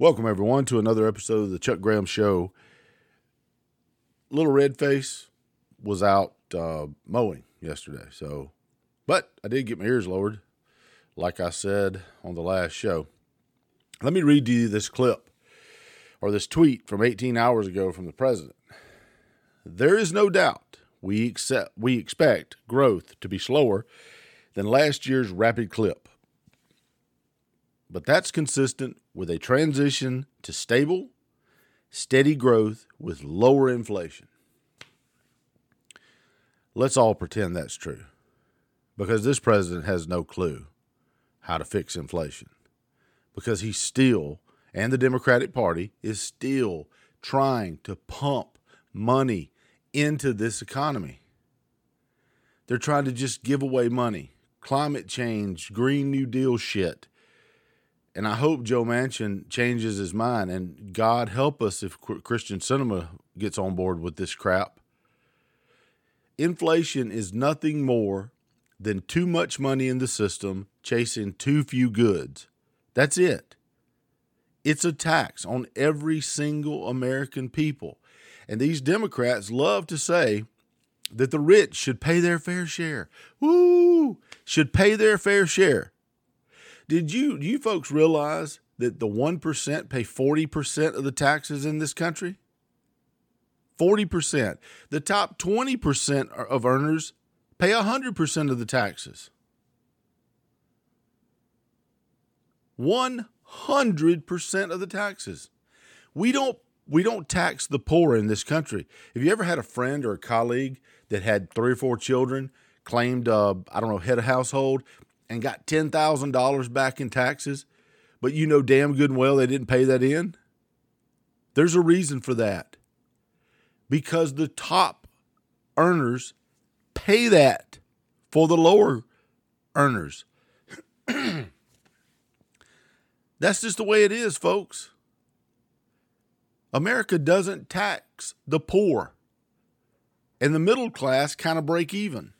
Welcome, everyone, to another episode of the Chuck Graham Show. Little Red Face was out uh, mowing yesterday, so, but I did get my ears lowered, like I said on the last show. Let me read you this clip or this tweet from 18 hours ago from the president. There is no doubt we accept, we expect growth to be slower than last year's rapid clip but that's consistent with a transition to stable, steady growth with lower inflation. Let's all pretend that's true because this president has no clue how to fix inflation because he's still, and the Democratic Party is still trying to pump money into this economy. They're trying to just give away money. Climate change, Green New Deal shit and I hope Joe Manchin changes his mind. And God help us if Kyrsten Sinema gets on board with this crap. Inflation is nothing more than too much money in the system chasing too few goods. That's it. It's a tax on every single American people. And these Democrats love to say that the rich should pay their fair share. Woo! Should pay their fair share. Did you do you folks realize that the 1% pay 40% of the taxes in this country? 40%. The top 20% of earners pay 100% of the taxes. 100% of the taxes. We don't we don't tax the poor in this country. Have you ever had a friend or a colleague that had three or four children, claimed uh, I don't know head of household, and got $10,000 back in taxes, but you know damn good and well they didn't pay that in? There's a reason for that. Because the top earners pay that for the lower earners. That's just the way it is, folks. America doesn't tax the poor, and the middle class kind of break even.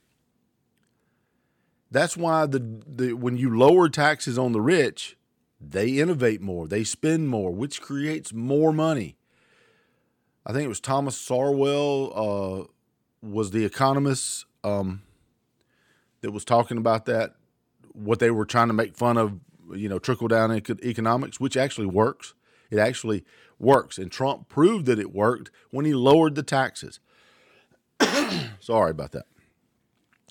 That's why the, the when you lower taxes on the rich, they innovate more, they spend more, which creates more money. I think it was Thomas Sowell uh, was the economist um, that was talking about that. What they were trying to make fun of, you know, trickle down economics, which actually works. It actually works, and Trump proved that it worked when he lowered the taxes. Sorry about that.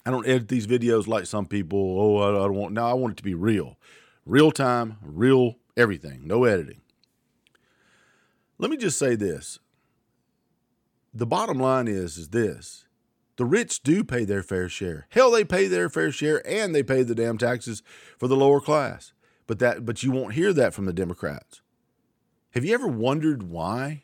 I don't edit these videos like some people. Oh, I, I don't want. No, I want it to be real, real time, real everything. No editing. Let me just say this. The bottom line is is this. The rich do pay their fair share. Hell, they pay their fair share and they pay the damn taxes for the lower class. But that but you won't hear that from the Democrats. Have you ever wondered why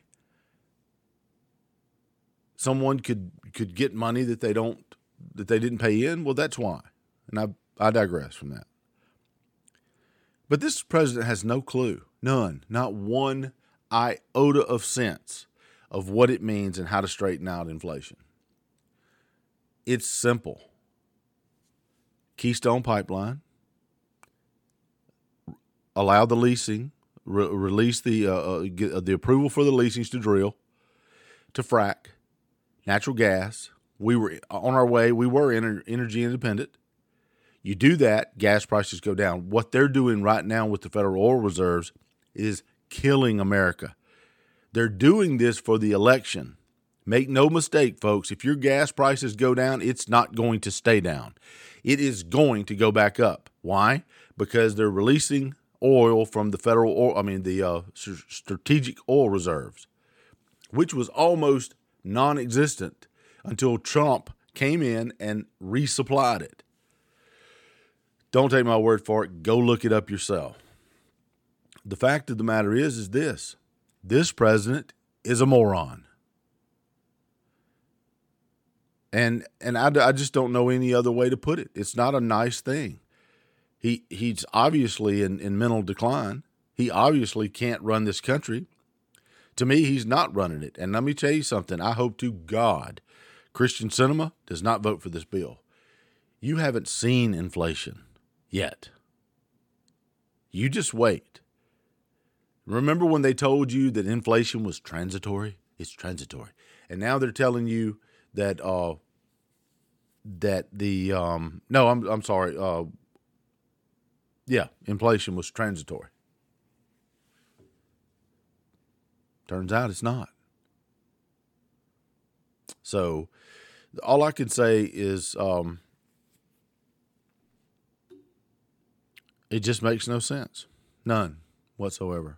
someone could could get money that they don't that they didn't pay in? Well, that's why. And I, I digress from that. But this president has no clue, none, not one iota of sense of what it means and how to straighten out inflation. It's simple Keystone Pipeline, allow the leasing, re- release the, uh, uh, uh the approval for the leasings to drill, to frack, natural gas, we were on our way. We were energy independent. You do that, gas prices go down. What they're doing right now with the federal oil reserves is killing America. They're doing this for the election. Make no mistake, folks, if your gas prices go down, it's not going to stay down. It is going to go back up. Why? Because they're releasing oil from the federal oil, I mean, the uh, strategic oil reserves, which was almost non existent until Trump came in and resupplied it. Don't take my word for it. Go look it up yourself. The fact of the matter is, is this this president is a moron. And and I, I just don't know any other way to put it. It's not a nice thing. He he's obviously in, in mental decline. He obviously can't run this country. To me, he's not running it. And let me tell you something. I hope to God Kyrsten Sinema does not vote for this bill. You haven't seen inflation yet. You just wait. Remember when they told you that inflation was transitory? It's transitory. And now they're telling you that uh that the um no, I'm I'm sorry. Uh yeah, inflation was transitory. Turns out it's not. So all I can say is um it just makes no sense. None whatsoever.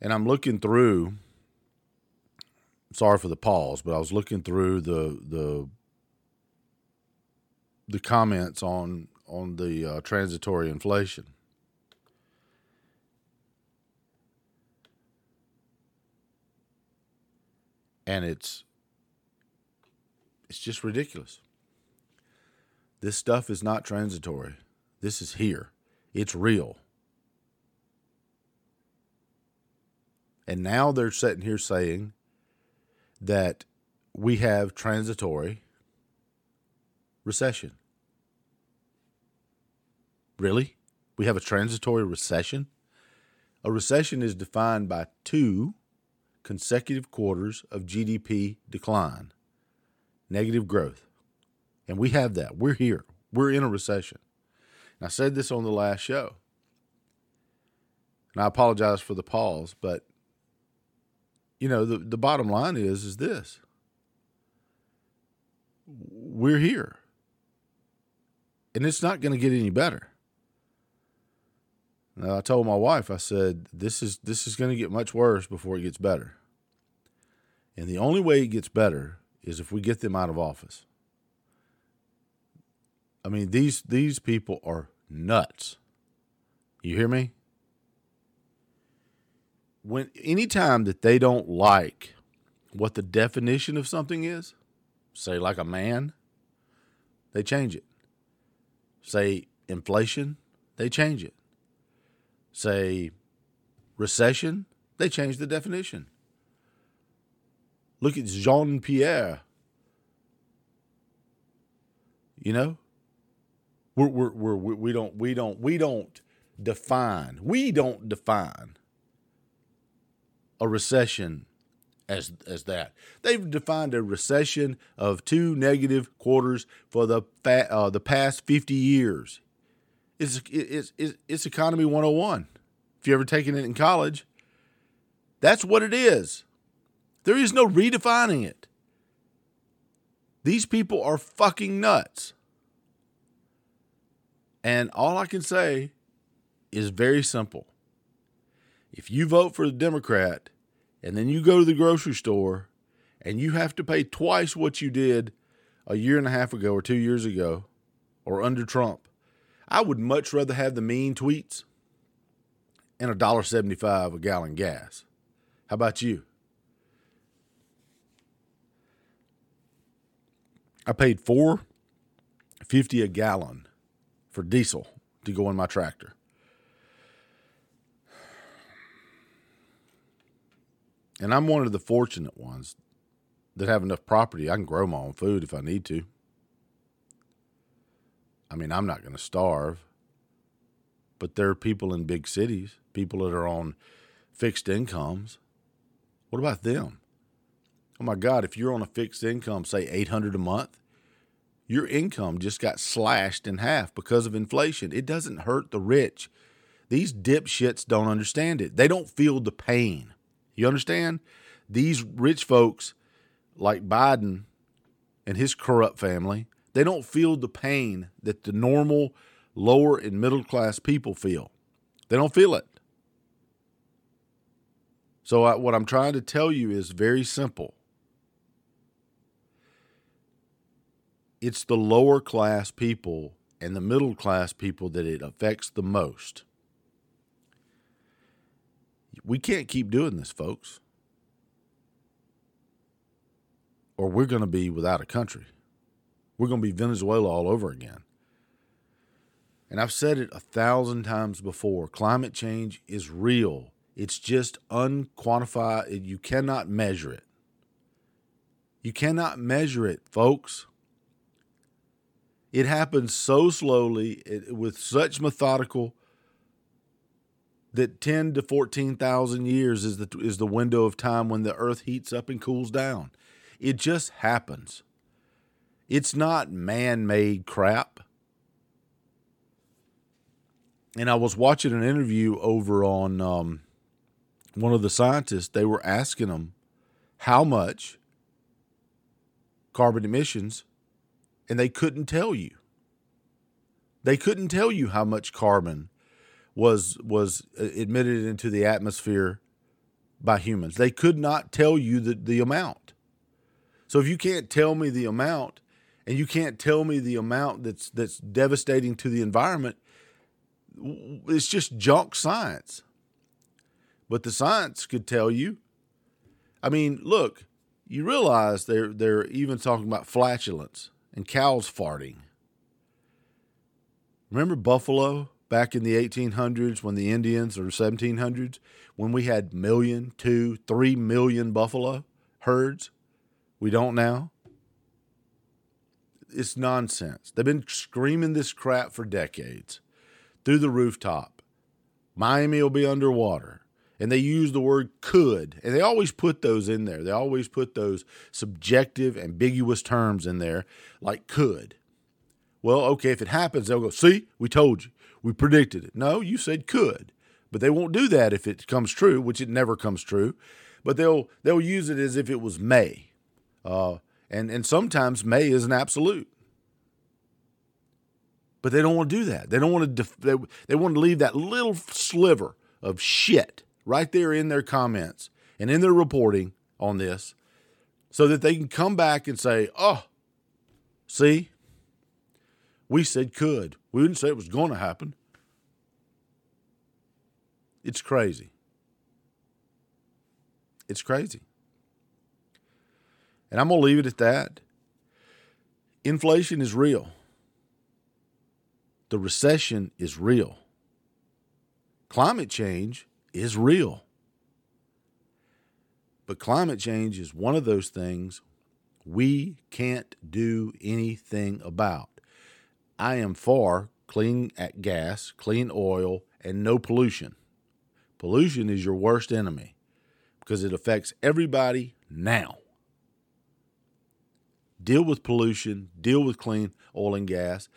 And I'm looking through. Sorry for the pause, but I was looking through the the the comments on on the uh, transitory inflation. And it's it's just ridiculous. This stuff is not transitory. This is here. It's real. And now they're sitting here saying that we have transitory recession. Really? We have a transitory recession? A recession is defined by two consecutive quarters of GDP decline, negative growth. And we have that. We're here. We're in a recession. And I said this on the last show. And I apologize for the pause, but you know, the, the bottom line is is this. We're here. And it's not going to get any better. Now, I told my wife, I said, this is this is going to get much worse before it gets better. And the only way it gets better is if we get them out of office. I mean, these these people are nuts. You hear me? When anytime that they don't like what the definition of something is, say like a man, they change it. Say inflation, they change it. Say recession, they change the definition. Look at Jean Pierre. You know, we're, we're, we're, we don't we don't we don't define we don't define a recession as as that. They've defined a recession of two negative quarters for the fa- uh, the past 50 years. It's, it's it's it's economy 101. If you ever taken it in college, that's what it is. There is no redefining it. These people are fucking nuts. And all I can say is very simple. If you vote for the Democrat and then you go to the grocery store and you have to pay twice what you did a year and a half ago or two years ago or under Trump, I would much rather have the mean tweets and a dollar seventy-five a gallon gas. How about you? I paid four fifty a gallon for diesel to go in my tractor. And I'm one of the fortunate ones that have enough property I can grow my own food if I need to. I mean, I'm not going to starve. But there are people in big cities, people that are on fixed incomes. What about them? Oh my God, if you're on a fixed income, say 800 a month, your income just got slashed in half because of inflation. It doesn't hurt the rich. These dipshits don't understand it. They don't feel the pain. You understand? These rich folks like Biden and his corrupt family, they don't feel the pain that the normal lower and middle class people feel. They don't feel it. So, I, what I'm trying to tell you is very simple it's the lower class people and the middle class people that it affects the most. We can't keep doing this, folks, or we're going to be without a country. We're going to be Venezuela all over again. And I've said it a thousand times before climate change is real. It's just unquantified. You cannot measure it. You cannot measure it, folks. It happens so slowly, it, with such methodical that 10 to 14,000 years is the is the window of time when the earth heats up and cools down. It just happens. It's not man-made crap. And I was watching an interview over on um, one of the scientists. They were asking him how much carbon emissions, and they couldn't tell you. They couldn't tell you how much carbon was was uh, admitted into the atmosphere by humans. They could not tell you the, the amount. So if you can't tell me the amount and you can't tell me the amount that's that's devastating to the environment, it's just junk science. But the science could tell you. I mean, look, you realize they're they're even talking about flatulence and cows farting. Remember buffalo? Back in the 1800s when the Indians or 1700s when we had million, two, three million buffalo herds. We don't now. It's nonsense. They've been screaming this crap for decades through the rooftop. Miami will be underwater. And they use the word could. And they always put those in there. They always put those subjective, ambiguous terms in there, like could. Well, okay, if it happens, they'll go, see, we told you. We predicted it. No, you said could. But they won't do that if it comes true, which it never comes true. But they'll they'll use it as if it was may. Uh, and and sometimes may is an absolute. But they don't want to do that. They don't want to def- they, they want to leave that little sliver of shit right there in their comments and in their reporting on this so that they can come back and say, "Oh, see, we said could. We didn't say it was going to happen. It's crazy. It's crazy. And I'm going to leave it at that. Inflation is real. The recession is real. Climate change is real. But climate change is one of those things we can't do anything about. I am for clean at gas, clean oil, and no pollution. Pollution is your worst enemy because it affects everybody now. Deal with pollution, deal with clean oil and gas.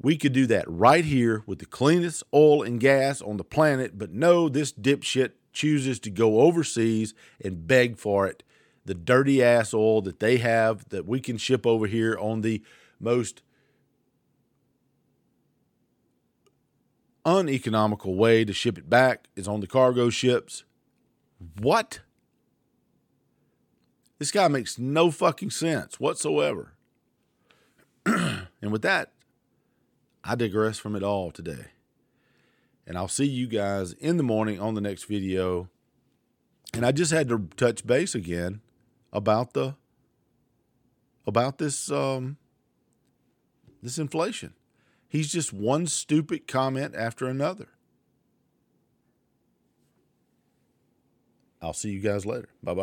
We could do that right here with the cleanest oil and gas on the planet, but no, this dipshit chooses to go overseas and beg for it. The dirty ass oil that they have that we can ship over here on the most uneconomical way to ship it back is on the cargo ships. What? This guy makes no fucking sense whatsoever. and with that, I digress from it all today. And I'll see you guys in the morning on the next video. And I just had to touch base again about the about this um this inflation. He's just one stupid comment after another. I'll see you guys later. Bye bye.